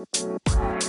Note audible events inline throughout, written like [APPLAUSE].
Peace,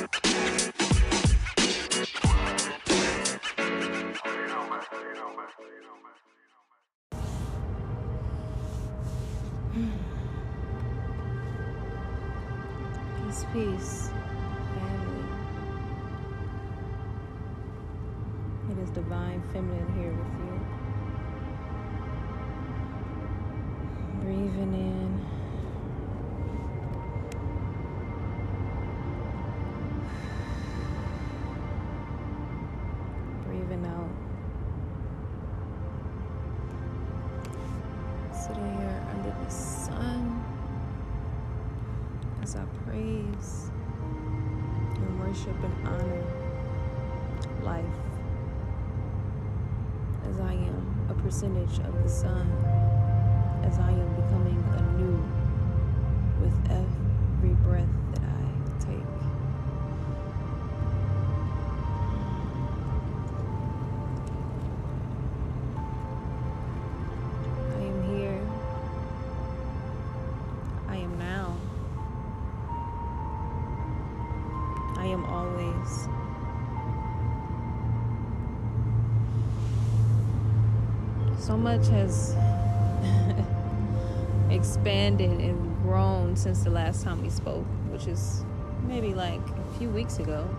percentage of the sun, much has [LAUGHS] expanded and grown since the last time we spoke, which is maybe like a few weeks ago.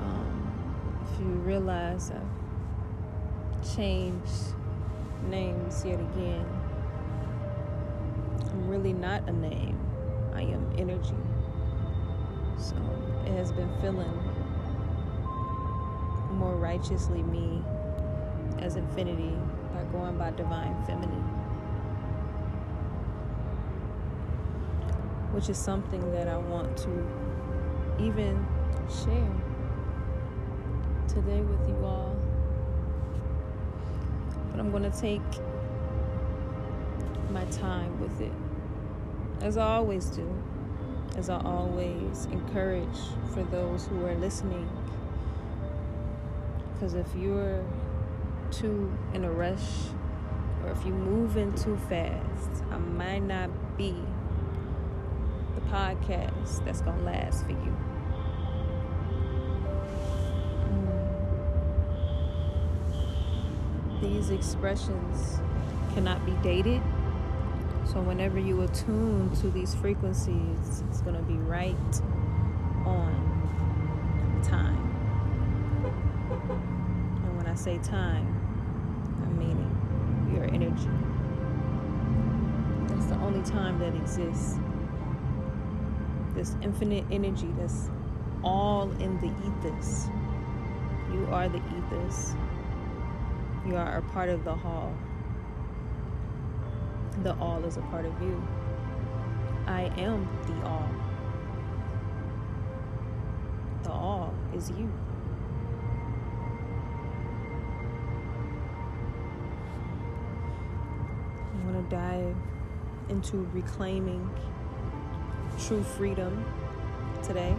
Um, if you realize I've changed names yet again, I'm really not a name, I am energy. So it has been feeling more righteously me as infinity by going by divine feminine. Which is something that I want to even share today with you all. But I'm going to take my time with it, as I always do as I always encourage for those who are listening. Because if you're too in a rush or if you're moving too fast, I might not be the podcast that's going to last for you. Mm. These expressions cannot be dated. So whenever you attune to these frequencies, it's going to be right on time. I say time, I'm meaning your energy. That's the only time that exists. This infinite energy that's all in the ethers. You are the ethers. You are a part of the hall the all is a part of you. I am the all. The all is you. Into reclaiming true freedom today.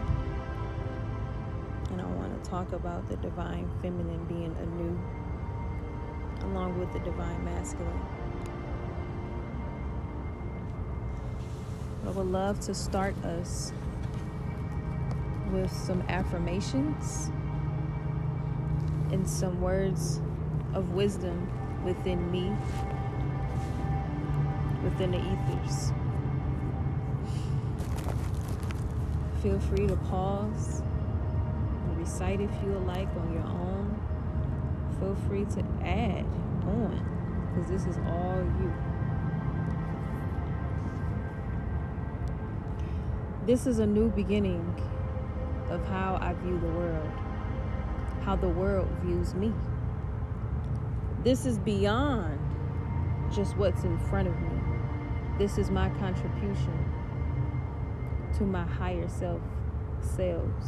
And I want to talk about the divine feminine being anew, along with the divine masculine. I would love to start us with some affirmations and some words of wisdom within me, within the ethers. Feel free to pause and recite if you would like on your own. Feel free to add on because this is all you. This is a new beginning of how I view the world, how the world views me. This is beyond just what's in front of me. This is my contribution to my higher self selves.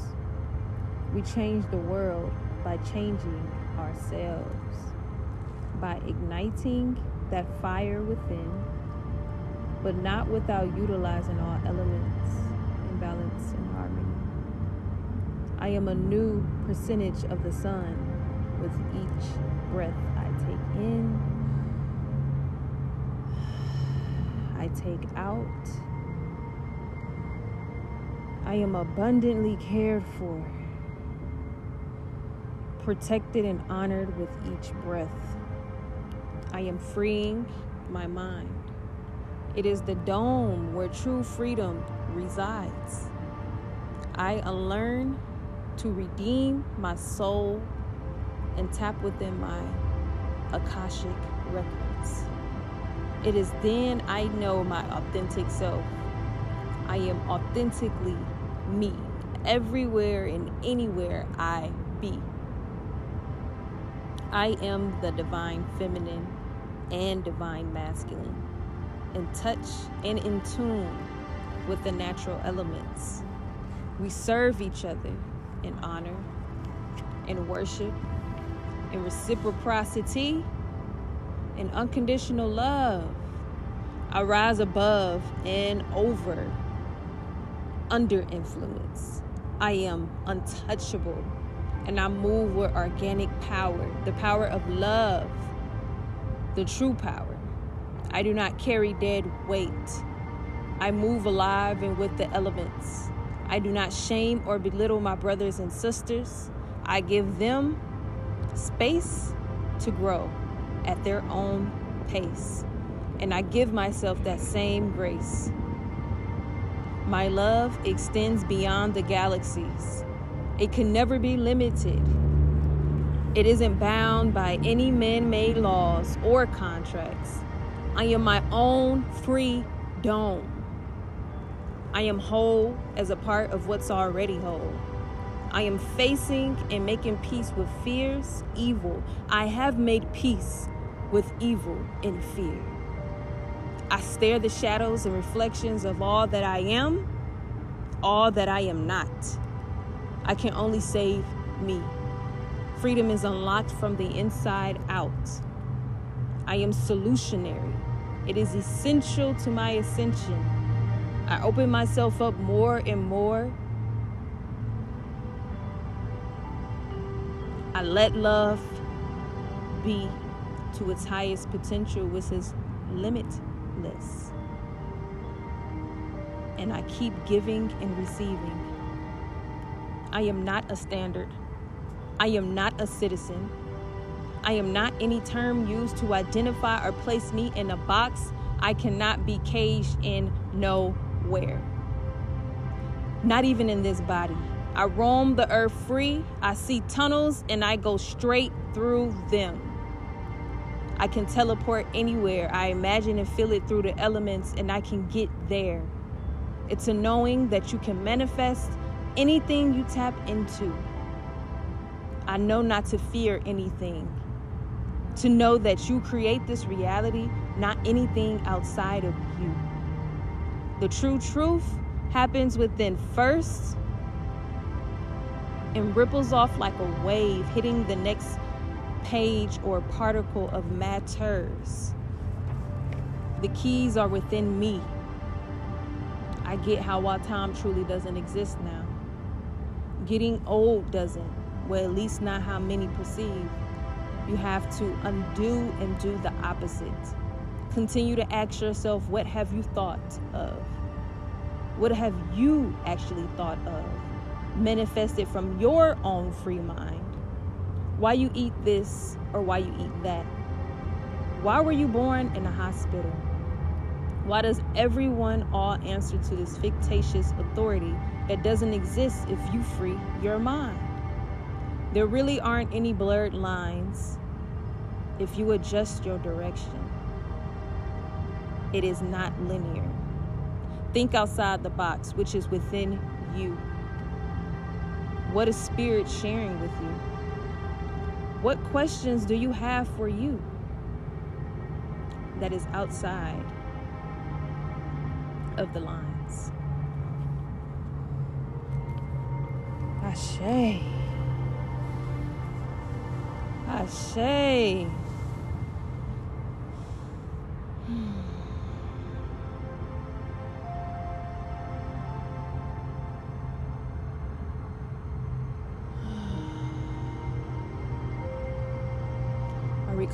We change the world by changing ourselves, by igniting that fire within, but not without utilizing all elements in balance and harmony. I am a new percentage of the sun with each breath I take in, I take out. I am abundantly cared for, protected and honored with each breath. I am freeing my mind. It is the dome where true freedom resides. I learn to redeem my soul and tap within my Akashic records. It is then I know my authentic self. I am authentically me everywhere and anywhere I be. I am the divine feminine and divine masculine, in touch and in tune with the natural elements. We serve each other in honor, in worship, in reciprocity, in unconditional love. I rise above and over under influence. I am untouchable and I move with organic power, the power of love, the true power. I do not carry dead weight. I move alive and with the elements. I do not shame or belittle my brothers and sisters. I give them space to grow at their own pace. And I give myself that same grace. My love extends beyond the galaxies. It can never be limited. It isn't bound by any man made laws or contracts. I am my own free dome. I am whole as a part of what's already whole. I am facing and making peace with fears, evil. I have made peace with evil and fear. I stare the shadows and reflections of all that I am, all that I am not. I can only save me. Freedom is unlocked from the inside out. I am soulutionary. It is essential to my ascension. I open myself up more and more. I let love be to its highest potential, which is limitless and I keep giving and receiving. I am not a standard. I am not a citizen. I am not any term used to identify or place me in a box. I cannot be caged in nowhere. Not even in this body. I roam the earth free. I see tunnels and I go straight through them. I can teleport anywhere. I imagine and feel it through the elements and I can get there. It's a knowing that you can manifest anything you tap into. I know not to fear anything. To know that you create this reality, not anything outside of you. The true truth happens within first and ripples off like a wave hitting the next page or particle of matters. The keys are within me. I get how while time truly doesn't exist now. Getting old doesn't, well, at least not how many perceive. You have to undo and do the opposite. Continue to ask yourself, what have you thought of? What have you actually thought of? Manifested from your own free mind. Why you eat this or why you eat that? Why were you born in a hospital? Why does everyone all answer to this fictitious authority that doesn't exist if you free your mind? There really aren't any blurred lines if you adjust your direction. It is not linear. Think outside the box, which is within you. What is spirit sharing with you? What questions do you have for you that is outside of the lines. Ashe. Ashe.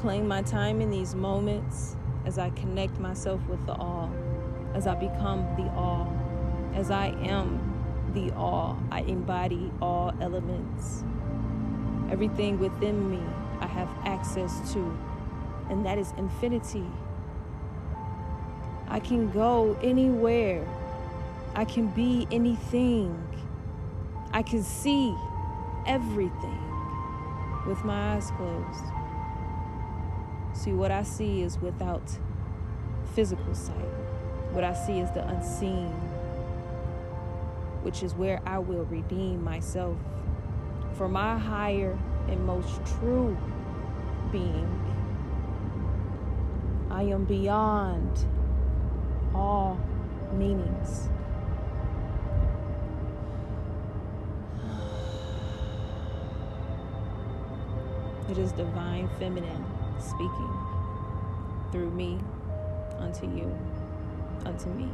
I reclaim my time in these moments as I connect myself with the all as I become the all, as I am the all. I embody all elements. Everything within me I have access to, and that is infinity. I can go anywhere, I can be anything, I can see everything with my eyes closed. See, what I see is without physical sight. What I see is the unseen, which is where I will redeem myself for my higher and most true being. I am beyond all meanings. It is divine feminine speaking through me unto you, unto me.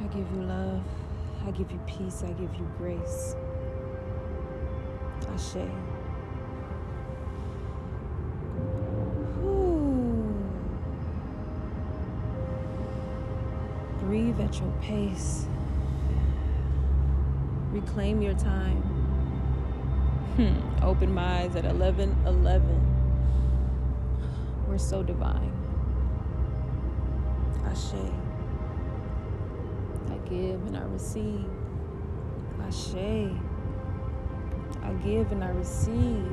I give you love. I give you peace. I give you grace. Ashe. Breathe at your pace. Reclaim your time. Hmm. Open my eyes at 11 11. We're so divine. I Ashe. I give and I receive. I Ashe. I give and I receive.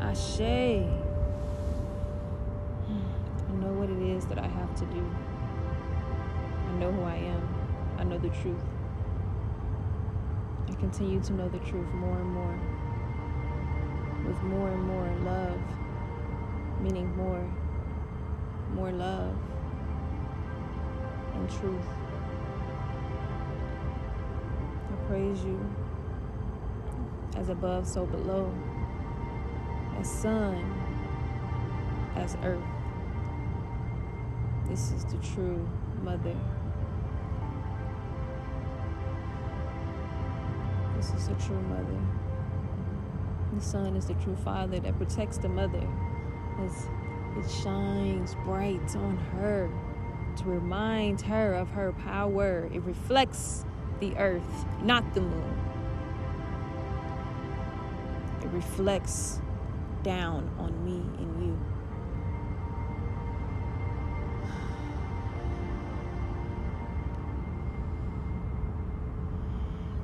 I Ashe. I know what it is that I have to do. I know who I am. I know the truth. I continue to know the truth more and more. With more and more love meaning more, more love and truth. I praise you as above, so below, as sun, as earth. This is the true mother. This is the true mother. The son is the true father that protects the mother as it shines bright on her to remind her of her power. It reflects the earth, not the moon. It reflects down on me and you.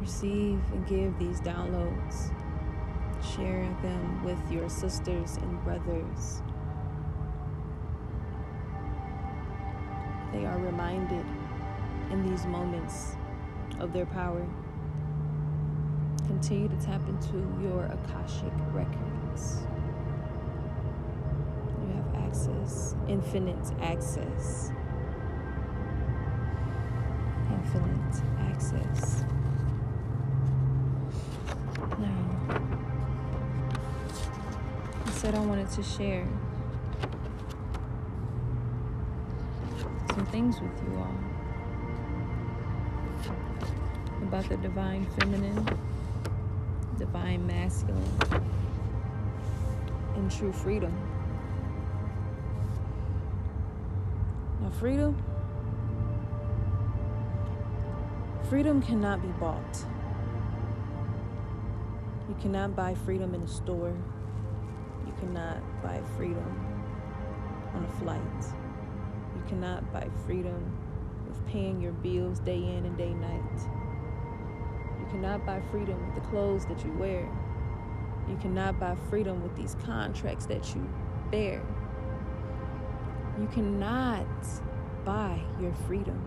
Receive and give these downloads. Share them with your sisters and brothers. They are reminded in these moments of their power. Continue to tap into your Akashic records. You have access, infinite access. Infinite access. Said I wanted to share some things with you all about the divine feminine, divine masculine, and true freedom. Now, freedom, freedom cannot be bought. You cannot buy freedom in a store. You cannot buy freedom on a flight. You cannot buy freedom with paying your bills day in and day night. You cannot buy freedom with the clothes that you wear. You cannot buy freedom with these contracts that you bear. You cannot buy your freedom.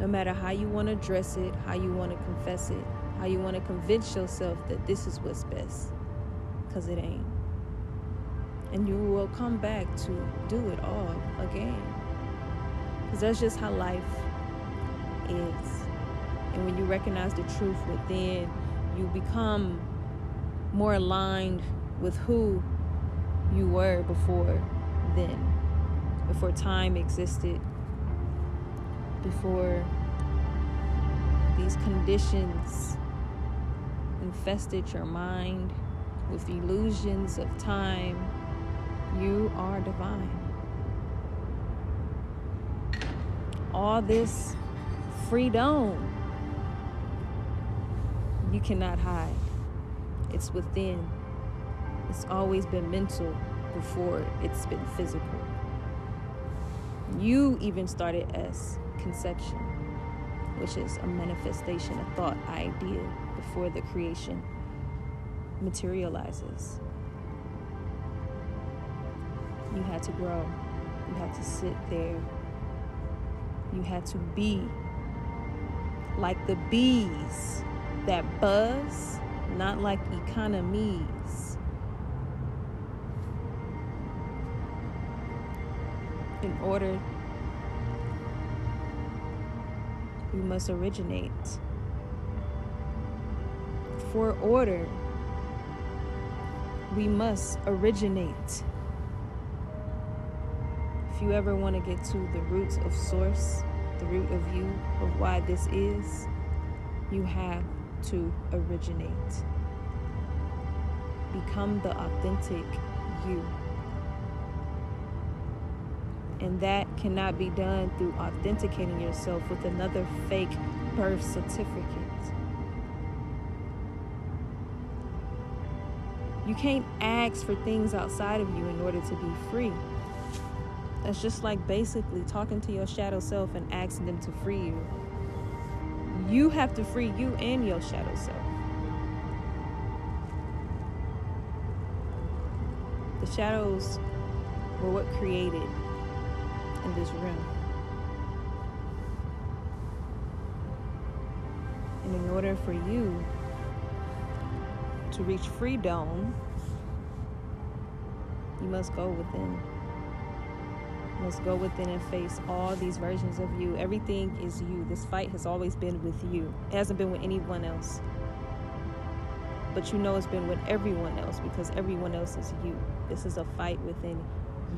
No matter how you want to dress it, how you want to confess it, how you want to convince yourself that this is what's best, because it ain't. And you will come back to do it all again. Because that's just how life is. And when you recognize the truth within, you become more aligned with who you were before then, before time existed, before these conditions infested your mind with illusions of time. You are divine. all this freedom. You cannot hide, it's within. It's always been mental before it's been physical. You even started as conception, which is a manifestation, a thought, idea before the creation materializes. You had to grow. You had to sit there. You had to be like the bees that buzz, not like economies. In order, we must originate. For order, we must originate you ever want to get to the roots of source, the root of you, of why this is, you have to originate. Become the authentic you. And that cannot be done through authenticating yourself with another fake birth certificate. You can't ask for things outside of you in order to be free. That's just like basically talking to your shadow self and asking them to free you. You have to free you and your shadow self. The shadows were what created in this room. And in order for you to reach freedom, you must go within must go within and face all these versions of you. Everything is you. This fight has always been with you, it hasn't been with anyone else. But you know it's been with everyone else because everyone else is you. This is a fight within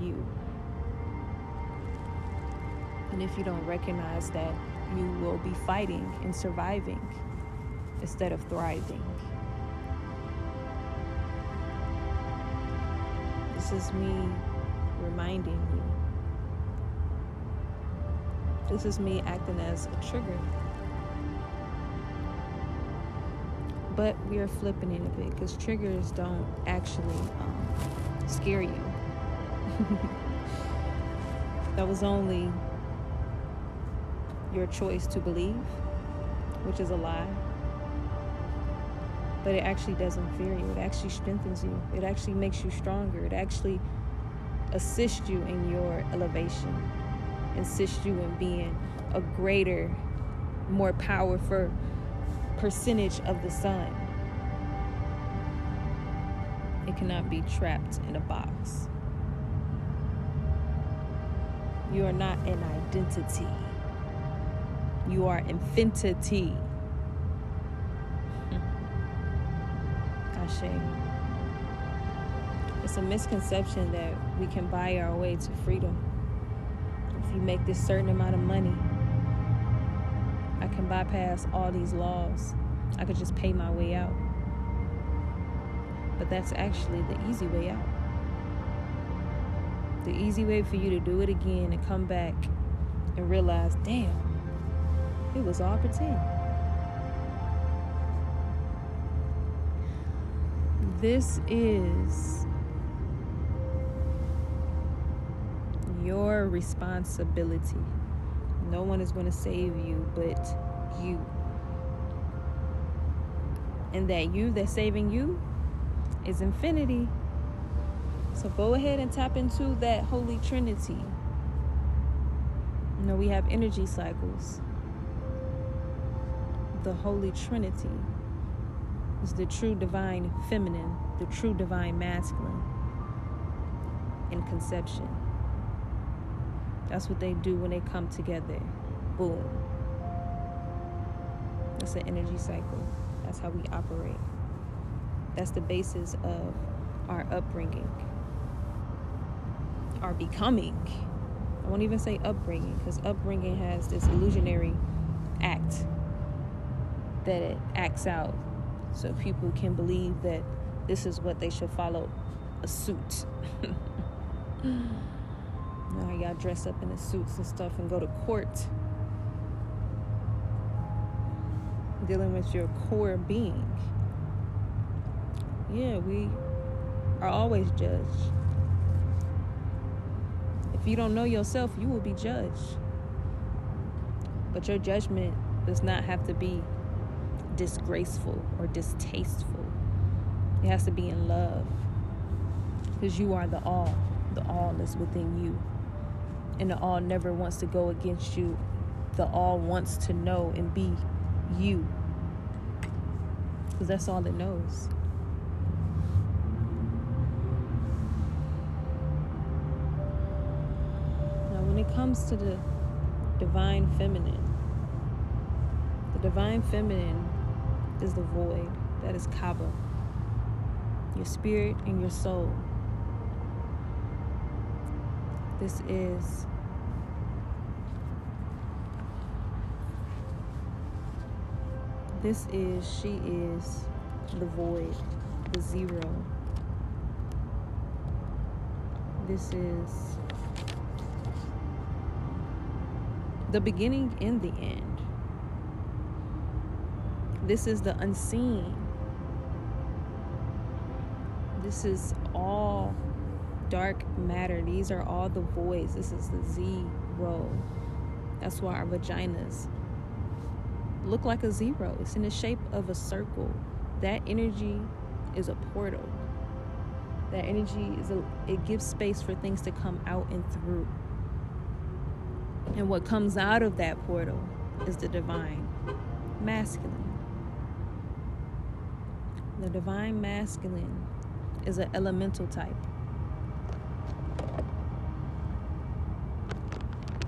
you. And if you don't recognize that, you will be fighting and surviving instead of thriving. This is me reminding you this is me acting as a trigger. But we are flipping it a bit because triggers don't actually um, scare you. [LAUGHS] that was only your choice to believe, which is a lie. But it actually doesn't fear you, it actually strengthens you, it actually makes you stronger, it actually assists you in your elevation assist you in being a greater, more powerful percentage of the sun. It cannot be trapped in a box. You are not an identity. You are infinity. [LAUGHS] Ashe. It's a misconception that we can buy our way to freedom you make this certain amount of money, I can bypass all these laws. I could just pay my way out. But that's actually the easy way out. The easy way for you to do it again and come back and realize, damn, it was all pretend. This is your responsibility. No one is going to save you but you. And that you that's saving you is infinity. So go ahead and tap into that Holy Trinity. You know, we have energy cycles. The Holy Trinity is the true divine feminine, the true divine masculine in conception. That's what they do when they come together. Boom. That's an energy cycle. That's how we operate. That's the basis of our upbringing, our becoming. I won't even say upbringing because upbringing has this illusionary act that it acts out so people can believe that this is what they should follow a suit. [LAUGHS] Now y'all dress up in the suits and stuff and go to court. dealing with your core being. Yeah, we are always judged. If you don't know yourself, you will be judged. But your judgment does not have to be disgraceful or distasteful. It has to be in love. Because you are the all. The all is within you. And the all never wants to go against you. The all wants to know and be you. Because that's all it knows. Now, when it comes to the divine feminine, the divine feminine is the void. That is Kaba. Your spirit and your soul. This is this is she is the void, the zero. This is the beginning and the end. This is the unseen. This is all dark matter. These are all the voids. This is the zero. That's why our vaginas look like a zero. It's in the shape of a circle. That energy is a portal. That energy is a it gives space for things to come out and through. And what comes out of that portal is the divine masculine. The divine masculine is an elemental type.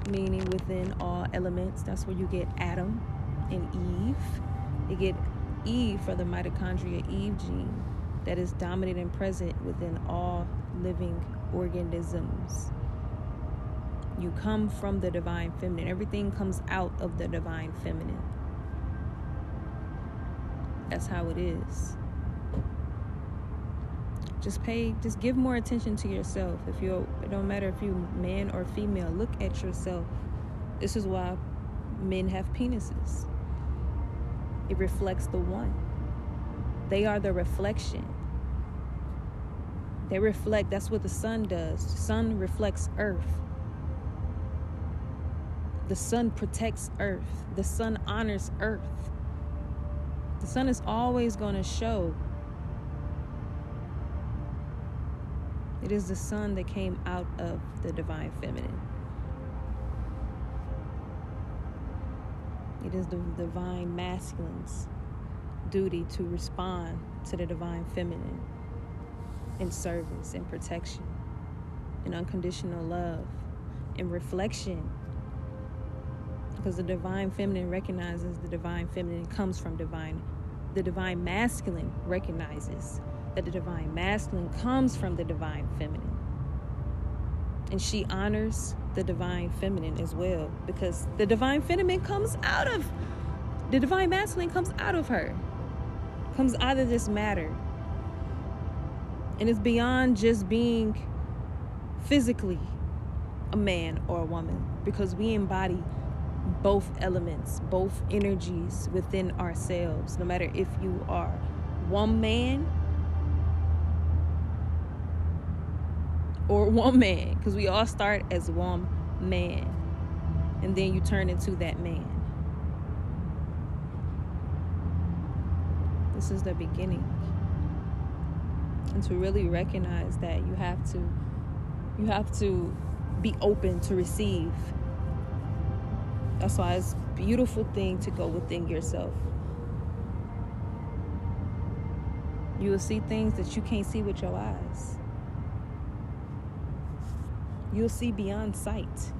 Meaning within all elements, that's where you get Adam and Eve. You get Eve for the mitochondria Eve gene that is dominant and present within all living organisms. You come from the divine feminine. Everything comes out of the divine feminine. That's how it is. Just pay, just give more attention to yourself. If you're, it don't matter if you're man or female, look at yourself. This is why men have penises. It reflects the one. They are the reflection. They reflect, that's what the sun does. The sun reflects earth. The sun protects earth. The sun honors earth. The sun is always going to show It is the sun that came out of the divine feminine. It is the divine masculine's duty to respond to the divine feminine in service and protection, in unconditional love, in reflection. Because the divine feminine recognizes the divine feminine comes from divine, the divine masculine recognizes the divine masculine comes from the divine feminine. And she honors the divine feminine as well because the divine feminine comes out of the divine masculine comes out of her, comes out of this matter. And it's beyond just being physically a man or a woman because we embody both elements, both energies within ourselves. No matter if you are one man or one man because we all start as one man and then you turn into that man. This is the beginning. And to really recognize that you have to you have to be open to receive. That's why it's a beautiful thing to go within yourself. You will see things that you can't see with your eyes You'll see beyond sight.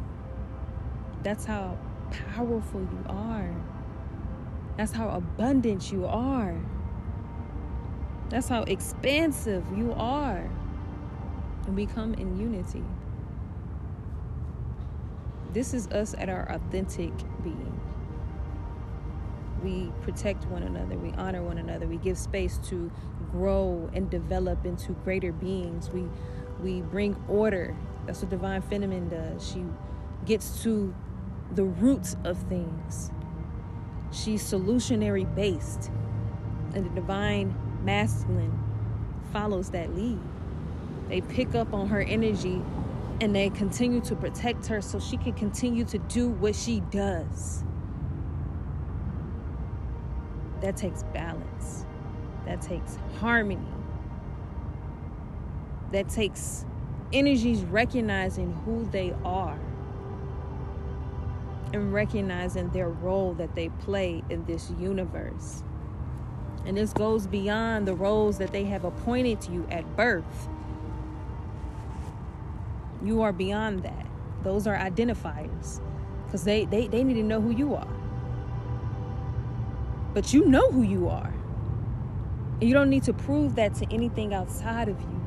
That's how powerful you are. That's how abundant you are. That's how expansive you are. And we come in unity. This is us at our authentic being. We protect one another, we honor one another, we give space to grow and develop into greater beings. We we bring order that's what divine feminine does. She gets to the roots of things. She's soulutionary based. And the divine masculine follows that lead. They pick up on her energy and they continue to protect her so she can continue to do what she does. That takes balance, that takes harmony, that takes energies recognizing who they are and recognizing their role that they play in this universe. And this goes beyond the roles that they have appointed to you at birth. You are beyond that. Those are identifiers because they, they, they need to know who you are. But you know who you are. And you don't need to prove that to anything outside of you.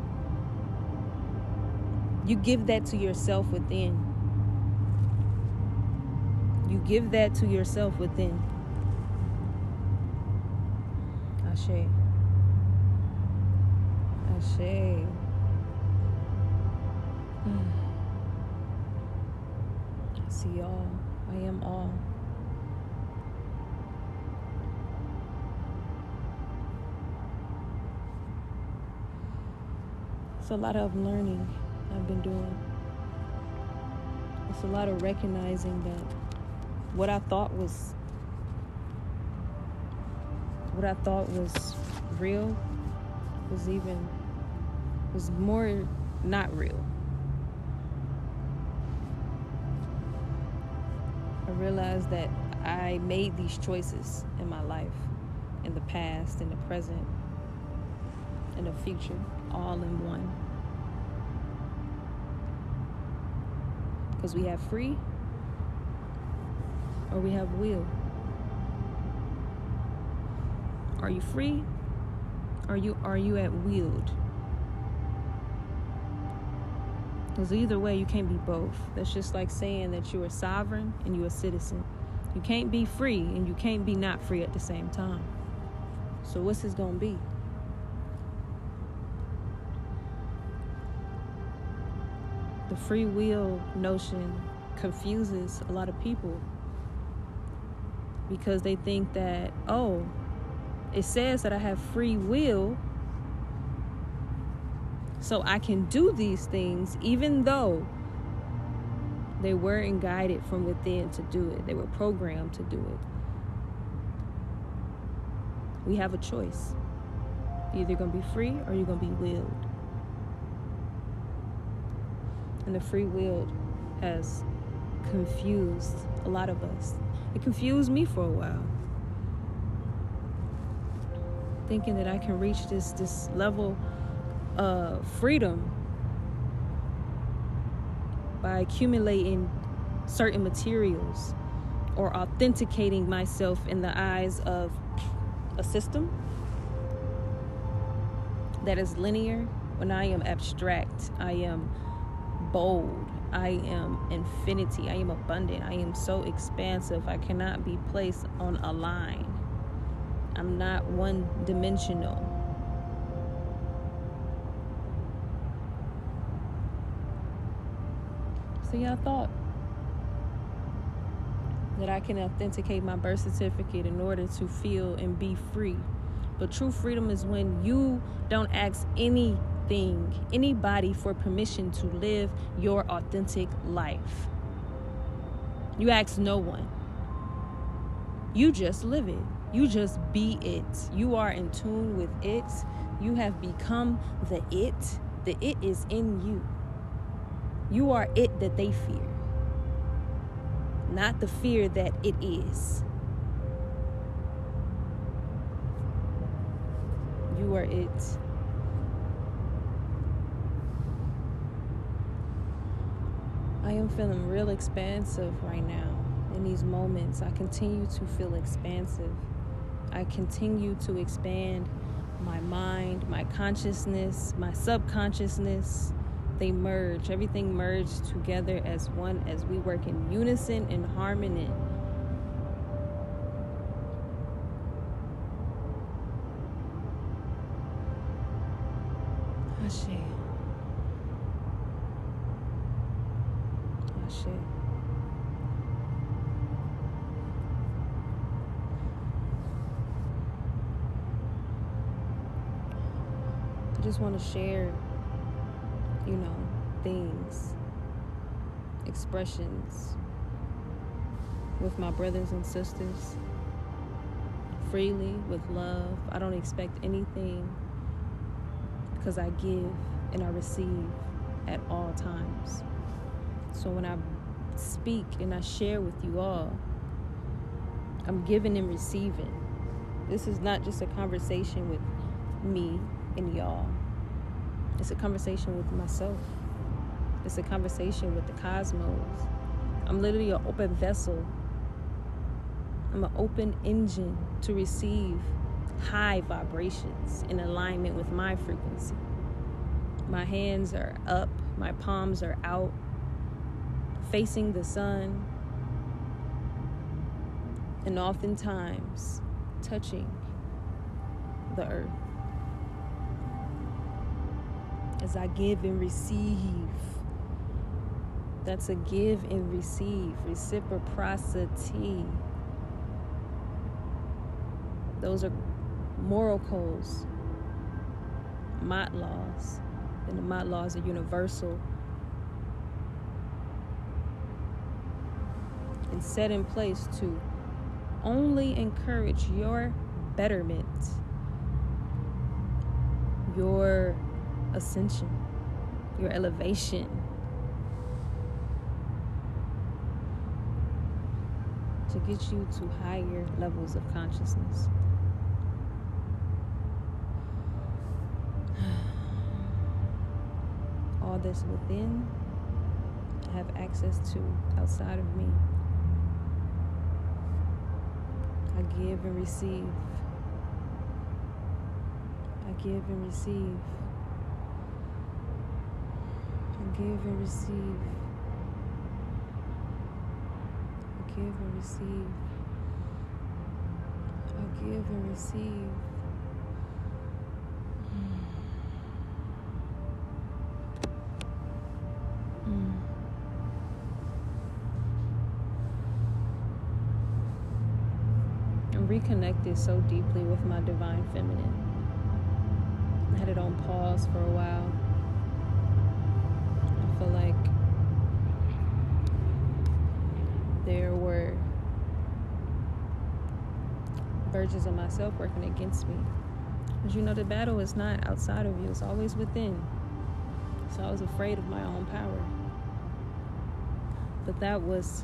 You give that to yourself within. You give that to yourself within. Ashe. Ashe. [SIGHS] I see all. I am all. It's a lot of learning I've been doing. It's a lot of recognizing that what I thought was what I thought was real was even was more not real. I realized that I made these choices in my life, in the past, in the present, in the future, all in one. Because we have free or we have will. Are you free? Are you are you at willed? Because either way, you can't be both. That's just like saying that you're a sovereign and you're a citizen. You can't be free and you can't be not free at the same time. So what's this gonna be? Free will notion confuses a lot of people because they think that, oh, it says that I have free will, so I can do these things even though they weren't guided from within to do it, they were programmed to do it. We have a choice. You're either going to be free or you're going to be willed. And the free will has confused a lot of us. It confused me for a while. Thinking that I can reach this this level of freedom by accumulating certain materials or authenticating myself in the eyes of a system that is linear when I am abstract, I am bold, I am infinity. I am abundant. I am so expansive. I cannot be placed on a line. I'm not one dimensional. So, y'all thought that I can authenticate my birth certificate in order to feel and be free. But true freedom is when you don't ask any anybody for permission to live your authentic life. You ask no one. You just live it. You just be it. You are in tune with it. You have become the it. The it is in you. You are it that they fear, not the fear that it is. You are it. I am feeling real expansive right now. In these moments, I continue to feel expansive. I continue to expand my mind, my consciousness, my subconsciousness. They merge, everything merged together as one as we work in unison and harmony. Just want to share, you know, things, expressions with my brothers and sisters freely with love. I don't expect anything because I give and I receive at all times. So when I speak and I share with you all, I'm giving and receiving. This is not just a conversation with me and y'all. It's a conversation with myself. It's a conversation with the cosmos. I'm literally an open vessel. I'm an open engine to receive high vibrations in alignment with my frequency. My hands are up, my palms are out, facing the sun, and oftentimes touching the earth. As I give and receive, that's a give and receive, reciprocity. Those are moral codes, Ma'at laws, and the Ma'at laws are universal and set in place to only encourage your betterment, your ascension, your elevation. To get you to higher levels of consciousness. [SIGHS] All that's within, I have access to outside of me. I give and receive. I give and receive. Give and receive. I give and receive. I give and receive. Hmm. I'm reconnected so deeply with my divine feminine. I had it on pause for a while. I feel like there were versions of myself working against me. Because you know, the battle is not outside of you, it's always within. So I was afraid of my own power. But that was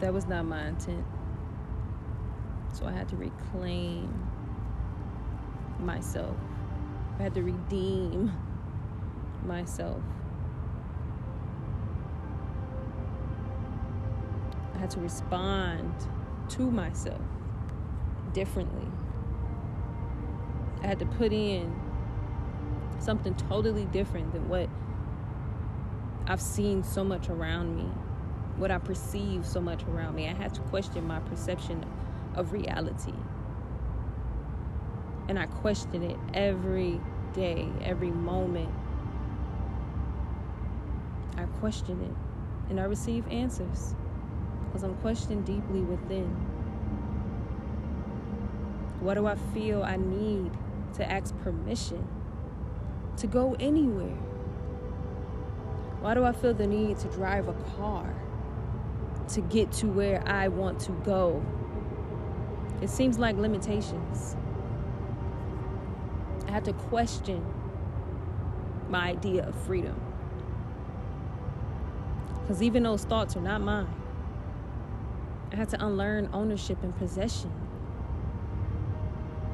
that was not my intent. So I had to reclaim myself. I had to redeem myself. Had to respond to myself differently. I had to put in something totally different than what I've seen so much around me what I perceive so much around me. I had to question my perception of reality. And I question it every day, every moment. I question it and I receive answers because I'm questioning deeply within. What do I feel I need to ask permission to go anywhere? Why do I feel the need to drive a car? to get to where I want to go. It seems like limitations. I had to question my idea of freedom. Because even those thoughts are not mine. I had to unlearn ownership and possession.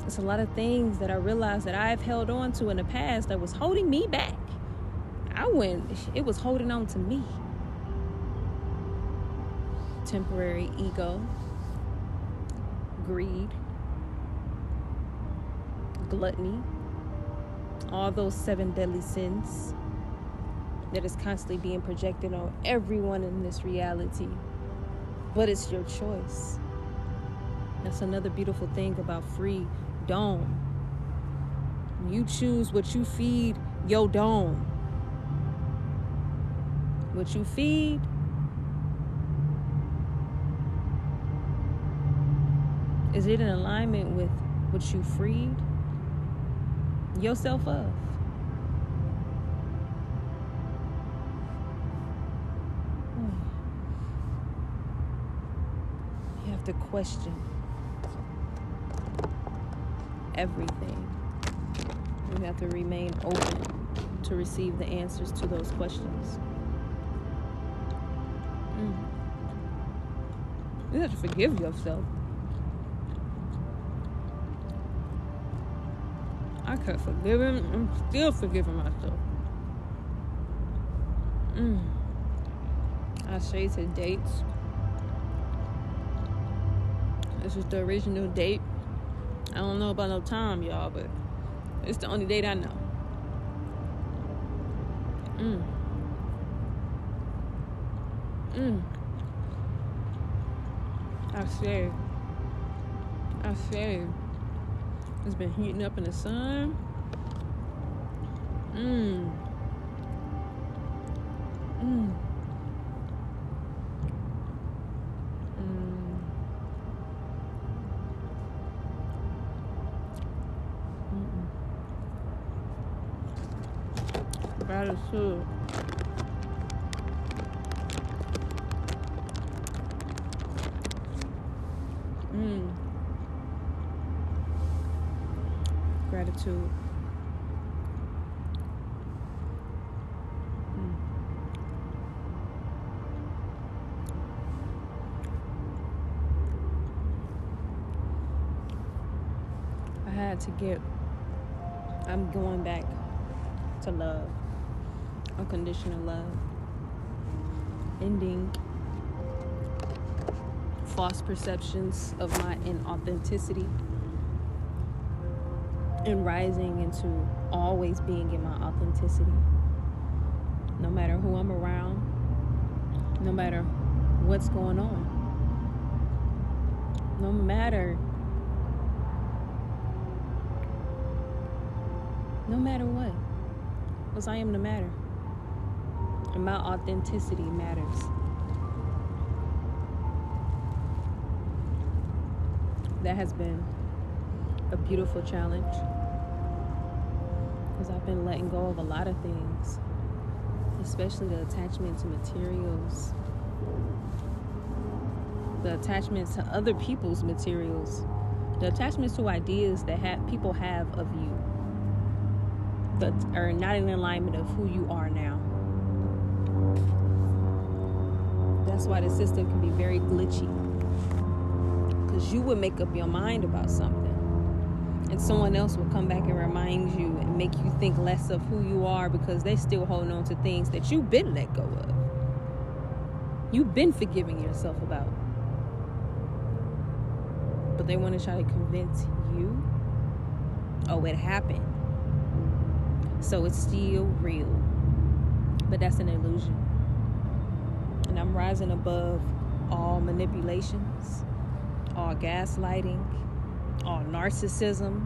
It's a lot of things that I realized that I've held on to in the past that was holding me back. I went, it was holding on to me temporary ego, greed, gluttony, all those seven deadly sins that is constantly being projected on everyone in this reality. But it's your choice. That's another beautiful thing about free dome. You choose what you feed your dome. What you feed Is it in alignment with what you freed yourself of? To question everything. You have to remain open to receive the answers to those questions. Mm. You have to forgive yourself. I could forgive him. I'm still forgiving myself. Mm. I say to dates. This is the original date. I don't know about no time, y'all, but it's the only date I know. Mm. Mm. I said, I said, it's been heating up in the sun. Mmm. Mmm. To get, I'm going back to love, unconditional love, ending false perceptions of my inauthenticity and rising into always being in my authenticity. No matter who I'm around, no matter what's going on, no matter no matter what, because I am the matter, and my authenticity matters. that has been a beautiful challenge because I've been letting go of a lot of things, especially the attachment to materials, the attachments to other people's materials, the attachments to ideas that have, people have of you that are not in alignment of who you are now. That's why the system can be very glitchy. Because you would make up your mind about something. And someone else will come back and remind you and make you think less of who you are because they still holding on to things that you've been let go of. You've been forgiving yourself about. But they want to try to convince you oh it happened so it's still real but that's an illusion and i'm rising above all manipulations all gaslighting, all narcissism.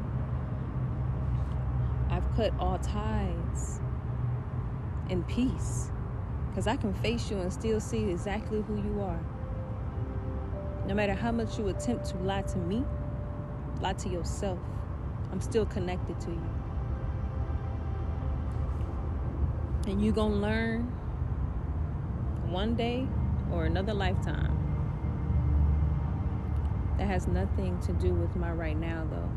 I've cut all ties in peace because I can face you and still see exactly who you are. No matter how much you attempt to lie to me, lie to yourself, I'm still connected to you. And you're going to learn one day or another lifetime that has nothing to do with my right now, though.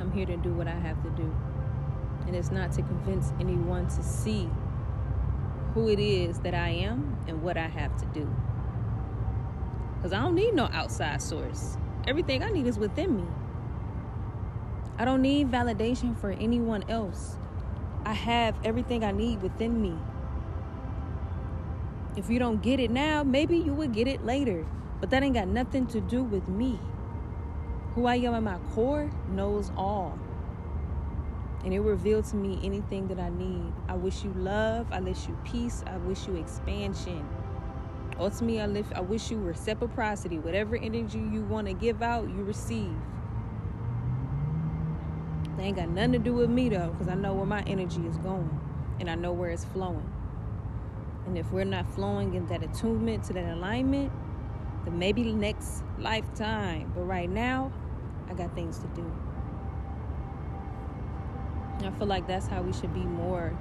I'm here to do what I have to do. And it's not to convince anyone to see who it is that I am and what I have to do. Because I don't need no outside source. Everything I need is within me. I don't need validation for anyone else. I have everything I need within me. If you don't get it now, maybe you will get it later. But that ain't got nothing to do with me. Who I am at my core knows all. And it revealed to me anything that I need. I wish you love. I wish you peace. I wish you expansion. Ultimately, I, I wish you reciprocity. Whatever energy you want to give out, you receive. They ain't got nothing to do with me though, because I know where my energy is going and I know where it's flowing. And if we're not flowing in that attunement to that alignment, then maybe next lifetime. But right now, I got things to do. I feel like that's how we should be more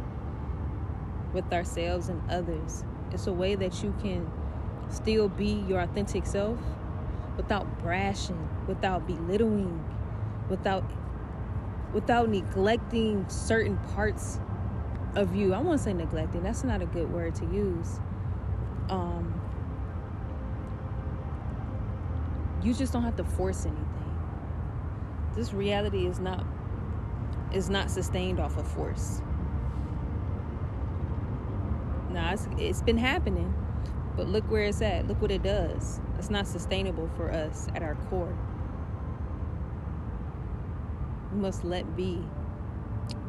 with ourselves and others. It's a way that you can still be your authentic self without brashing, without belittling, without without neglecting certain parts of you. I won't say neglecting. That's not a good word to use. Um you just don't have to force anything. This reality is not is not sustained off of force. Now it's, it's been happening, but look where it's at. Look what it does. It's not sustainable for us at our core. Must let be,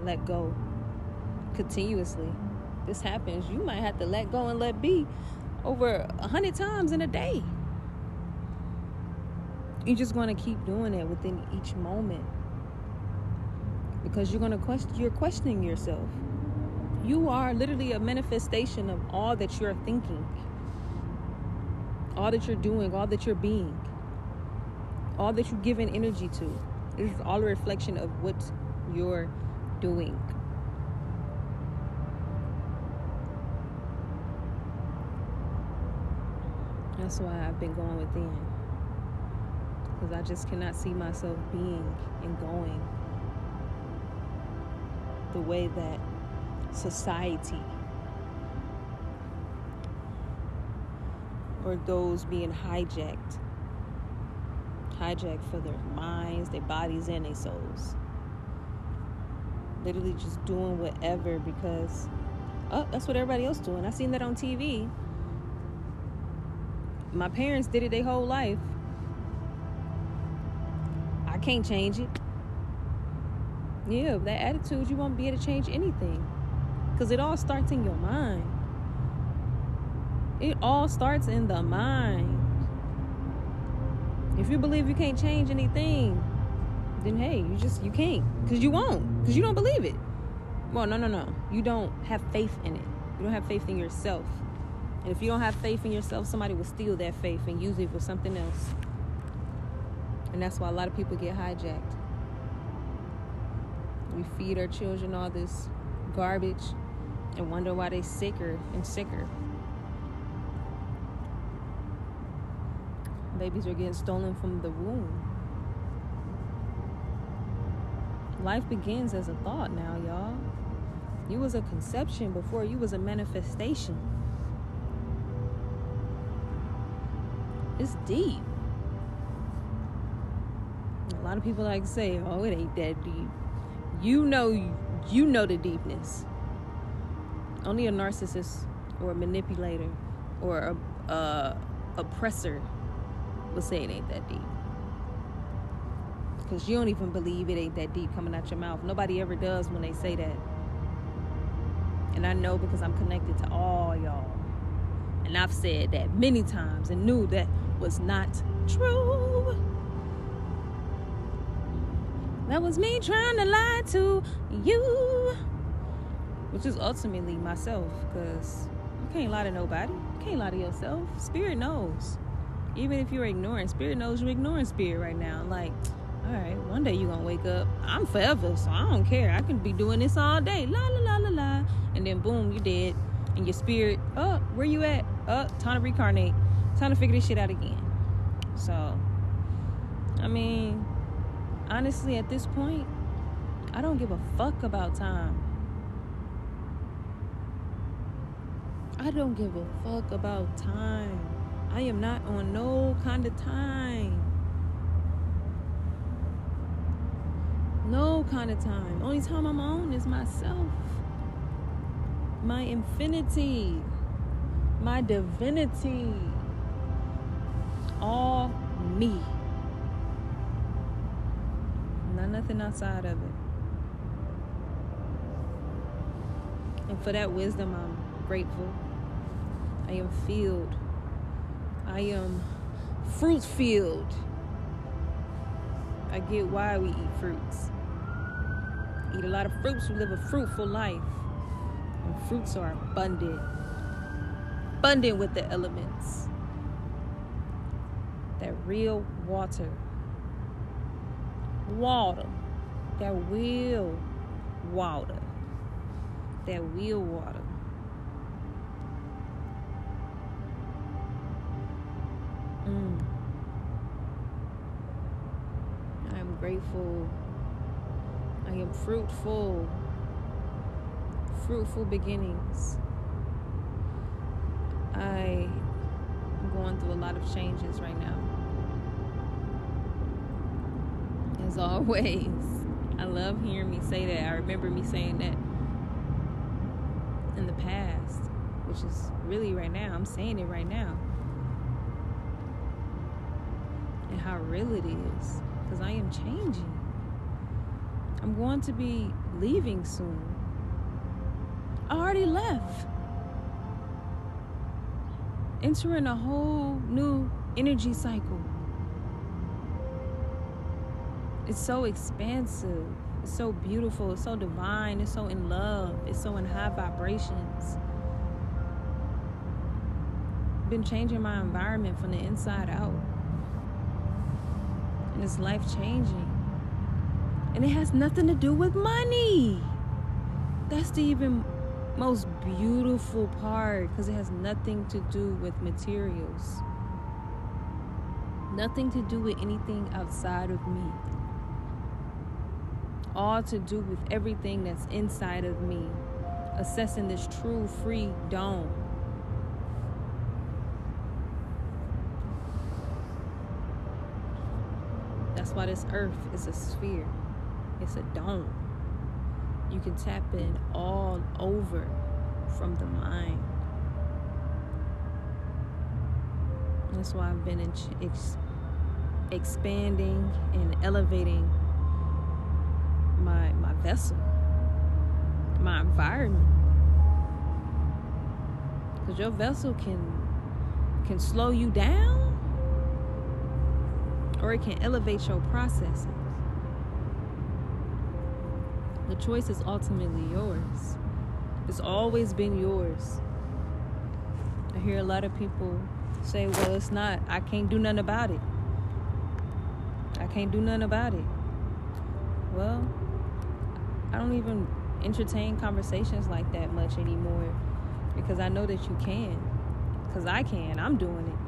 let go continuously. This happens. You might have to let go and let be over a hundred times in a day. You're just going to keep doing it within each moment because you're going to question. You're questioning yourself. You are literally a manifestation of all that you're thinking, all that you're doing, all that you're being, all that you're giving energy to. Is all a reflection of what you're doing. That's why I've been going within. Because I just cannot see myself being and going the way that society or those being hijacked hijacked for their minds their bodies and their souls. Literally just doing whatever because oh that's what everybody else doing. I seen that on tv my parents did it their whole life. I can't change it. Yeah that attitude you won't be able to change anything. Because it all starts in your mind. It all starts in the mind. If you believe you can't change anything, then hey, you just you can't because you won't because you don't believe it. Well, no, no, no. You don't have faith in it. You don't have faith in yourself. And if you don't have faith in yourself, somebody will steal that faith and use it for something else. And that's why a lot of people get hijacked. We feed our children all this garbage and wonder why they're sicker and sicker. Babies are getting stolen from the womb. Life begins as a thought now, y'all. You was a conception before you was a manifestation. It's deep. A lot of people like to say, "Oh, it ain't that deep." You know, you know the deepness. Only a narcissist or a manipulator or a, a oppressor would say it ain't that deep. Because you don't even believe it ain't that deep coming out your mouth. Nobody ever does when they say that. And I know because I'm connected to all y'all. And I've said that many times and knew that was not true. That was me trying to lie to you which is ultimately myself because you can't lie to nobody you can't lie to yourself spirit knows even if you're ignoring spirit knows you're ignoring spirit right now. Like all right one day you're gonna wake up i'm forever so i don't care. I can be doing this all day. La la la la la. And then boom you dead. And your spirit oh where you at? Oh time to reincarnate. Time to figure this shit out again. So i mean honestly at this point i don't give a fuck about time. I don't give a fuck about time. I am not on no kind of time. No kind of time. Only time I'm on is myself. My infinity. My divinity. All me. Not nothing outside of it. And for that wisdom, I'm grateful. I am filled. I am fruit filled. I get why we eat fruits. Eat a lot of fruits, we live a fruitful life. And fruits are abundant. Abundant with the elements. that real water. Water. That real water. That real water. Mm. I am grateful. I am fruitful. Fruitful beginnings. I am going through a lot of changes right now. As always, I love hearing me say that. I remember me saying that in the past, which is really right now. I'm saying it right now. And how real it is. Because I am changing. I'm going to be leaving soon. I already left entering a whole new energy cycle. It's so expansive. It's so beautiful. It's so divine. It's so in love. It's so in high vibrations. Been changing my environment from the inside out. And it's life changing. And it has nothing to do with money. That's the even most beautiful part because it has nothing to do with materials. Nothing to do with anything outside of me. All to do with everything that's inside of me. Assessing this true free dome. That's why this earth is a sphere. It's a dome you can tap in all over from the mind. That's why I've been ex- expanding and elevating my my vessel, my environment. Cause your vessel can can slow you down or it can elevate your processes. The choice is ultimately yours. It's always been yours. I hear a lot of people say, well, it's not. I can't do nothing about it. I can't do nothing about it. Well, I don't even entertain conversations like that much anymore because I know that you can. Because I can. I'm doing it.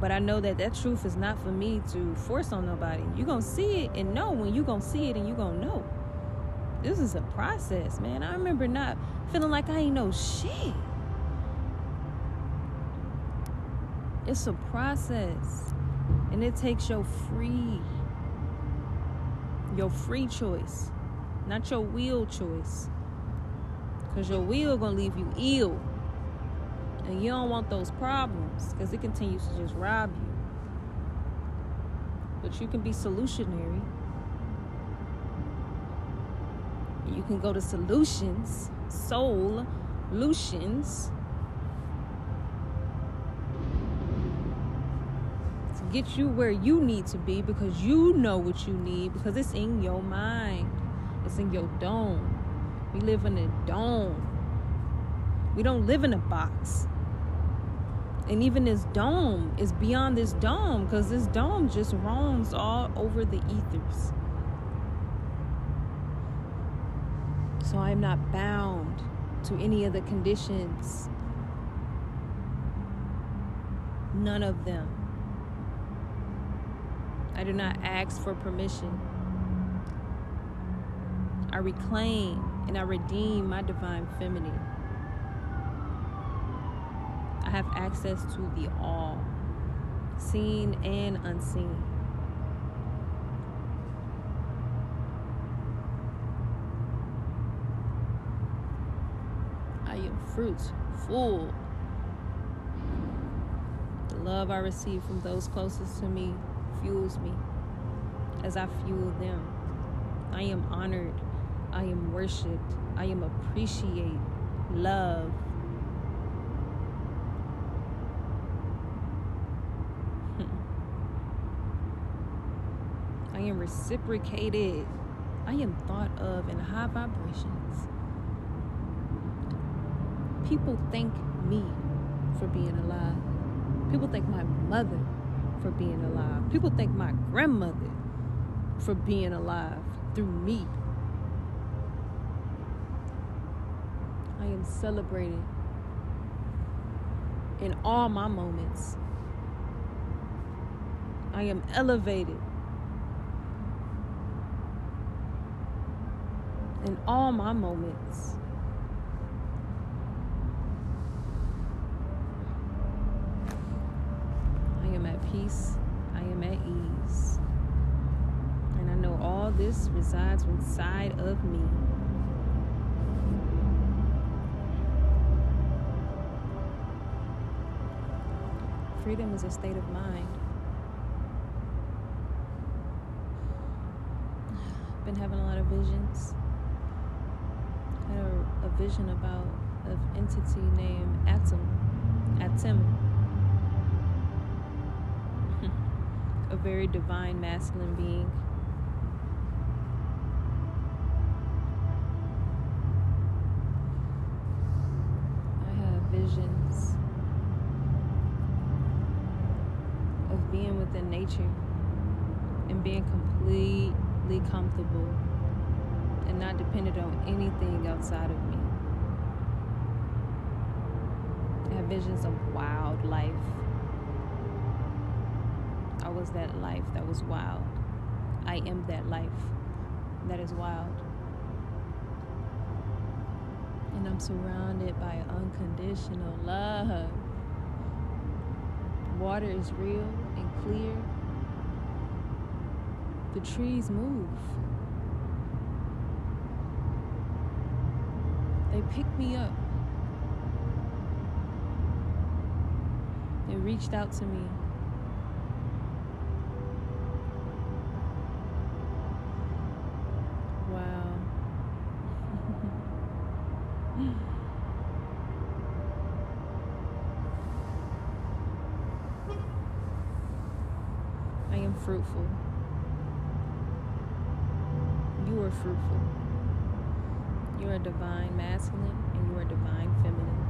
But I know that that truth is not for me to force on nobody. You're going to see it and know when you're going to see it and you're going to know this is a process, man. I remember not feeling like I ain't know shit. It's a process. And it takes your free, your free choice, not your will choice. Because your will gonna leave you ill. And you don't want those problems because it continues to just rob you. But you can be soulutionary You can go to Solutions, Soul Lutions, to get you where you need to be because you know what you need because it's in your mind, it's in your dome. We live in a dome. We don't live in a box. And even this dome is beyond this dome because this dome just roams all over the ethers. So I'm not bound to any of the conditions. None of them. I do not ask for permission. I reclaim and I redeem my divine feminine. Have access to the all, seen and unseen. I am fruits full. The love I receive from those closest to me fuels me as I fuel them. I am honored. I am worshiped. I am appreciated, loved. I am reciprocated. I am thought of in high vibrations people thank me for being alive. People thank my mother for being alive. People thank my grandmother for being alive through me. I am celebrated in all my moments. I am elevated in all my moments. I am at peace. I am at ease. And I know all this resides inside of me. Freedom is a state of mind. Been having a lot of visions. A, vision about an entity named Atom. Atom. [LAUGHS] a very divine masculine being. I have visions of being within nature and being completely comfortable not dependent on anything outside of me. I have visions of wild life. I was that life that was wild. I am that life that is wild. And I'm surrounded by unconditional love. Water is real and clear. The trees move. They picked me up. They reached out to me. Wow. I am fruitful. You are fruitful. You are divine masculine and you are divine feminine.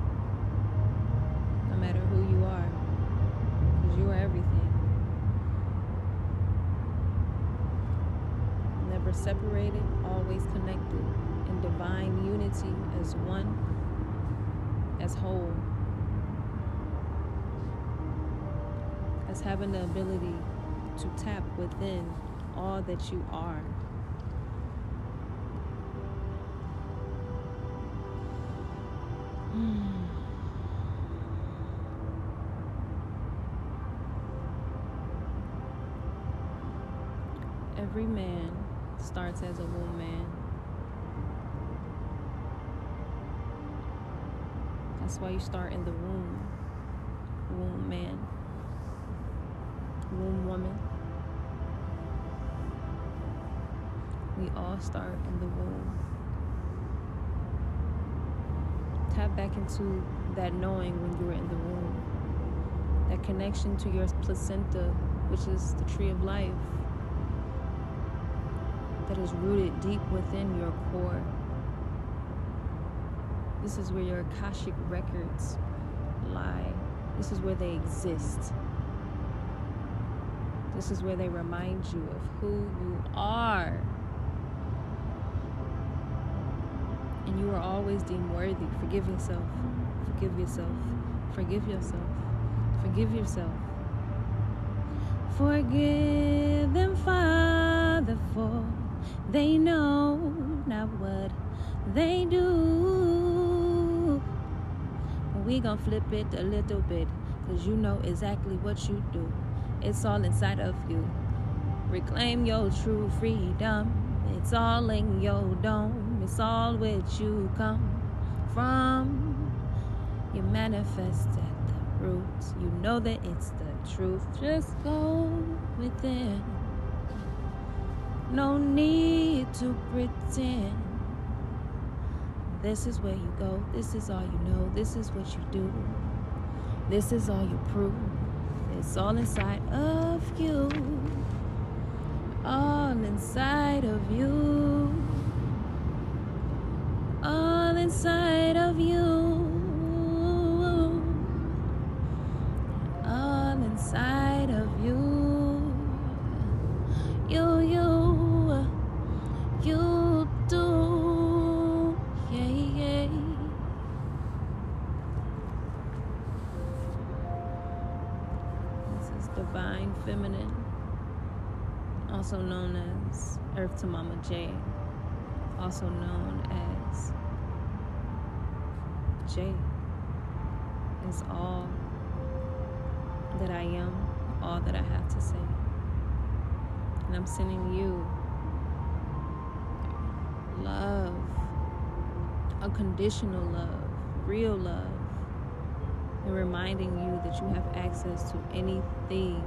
No matter who you are, because you are everything. Never separated, always connected in divine unity as one, as whole, as having the ability to tap within all that you are. As a womb man. That's why you start in the womb. Womb man. Womb woman. We all start in the womb. Tap back into that knowing when you were in the womb. That connection to your placenta, which is the tree of life that is rooted deep within your core. This is where your Akashic records lie. This is where they exist. This is where they remind you of who you are. And you are always deemed worthy. Forgive yourself. Forgive yourself. Forgive yourself. Forgive yourself. Forgive them, Father, for they know not what they do. We gonna flip it a little bit, cause you know exactly what you do. It's all inside of you. Reclaim your true freedom. It's all in your dome. It's all which you come from. You manifest at the roots. You know that it's the truth. Just go within. No need to pretend. This is where you go. This is all you know. This is what you do. This is all you prove. It's all inside of you. All inside of you. All inside of you. All inside of. You, you, Feminine, also known as Earth to Mama J, also known as J is all that I am, all that I have to say. And I'm sending you love, unconditional love, real love, and reminding you that you have access to anything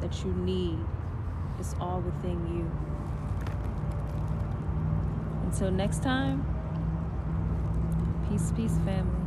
that you need. It's all within you. Until next time, peace, peace, family.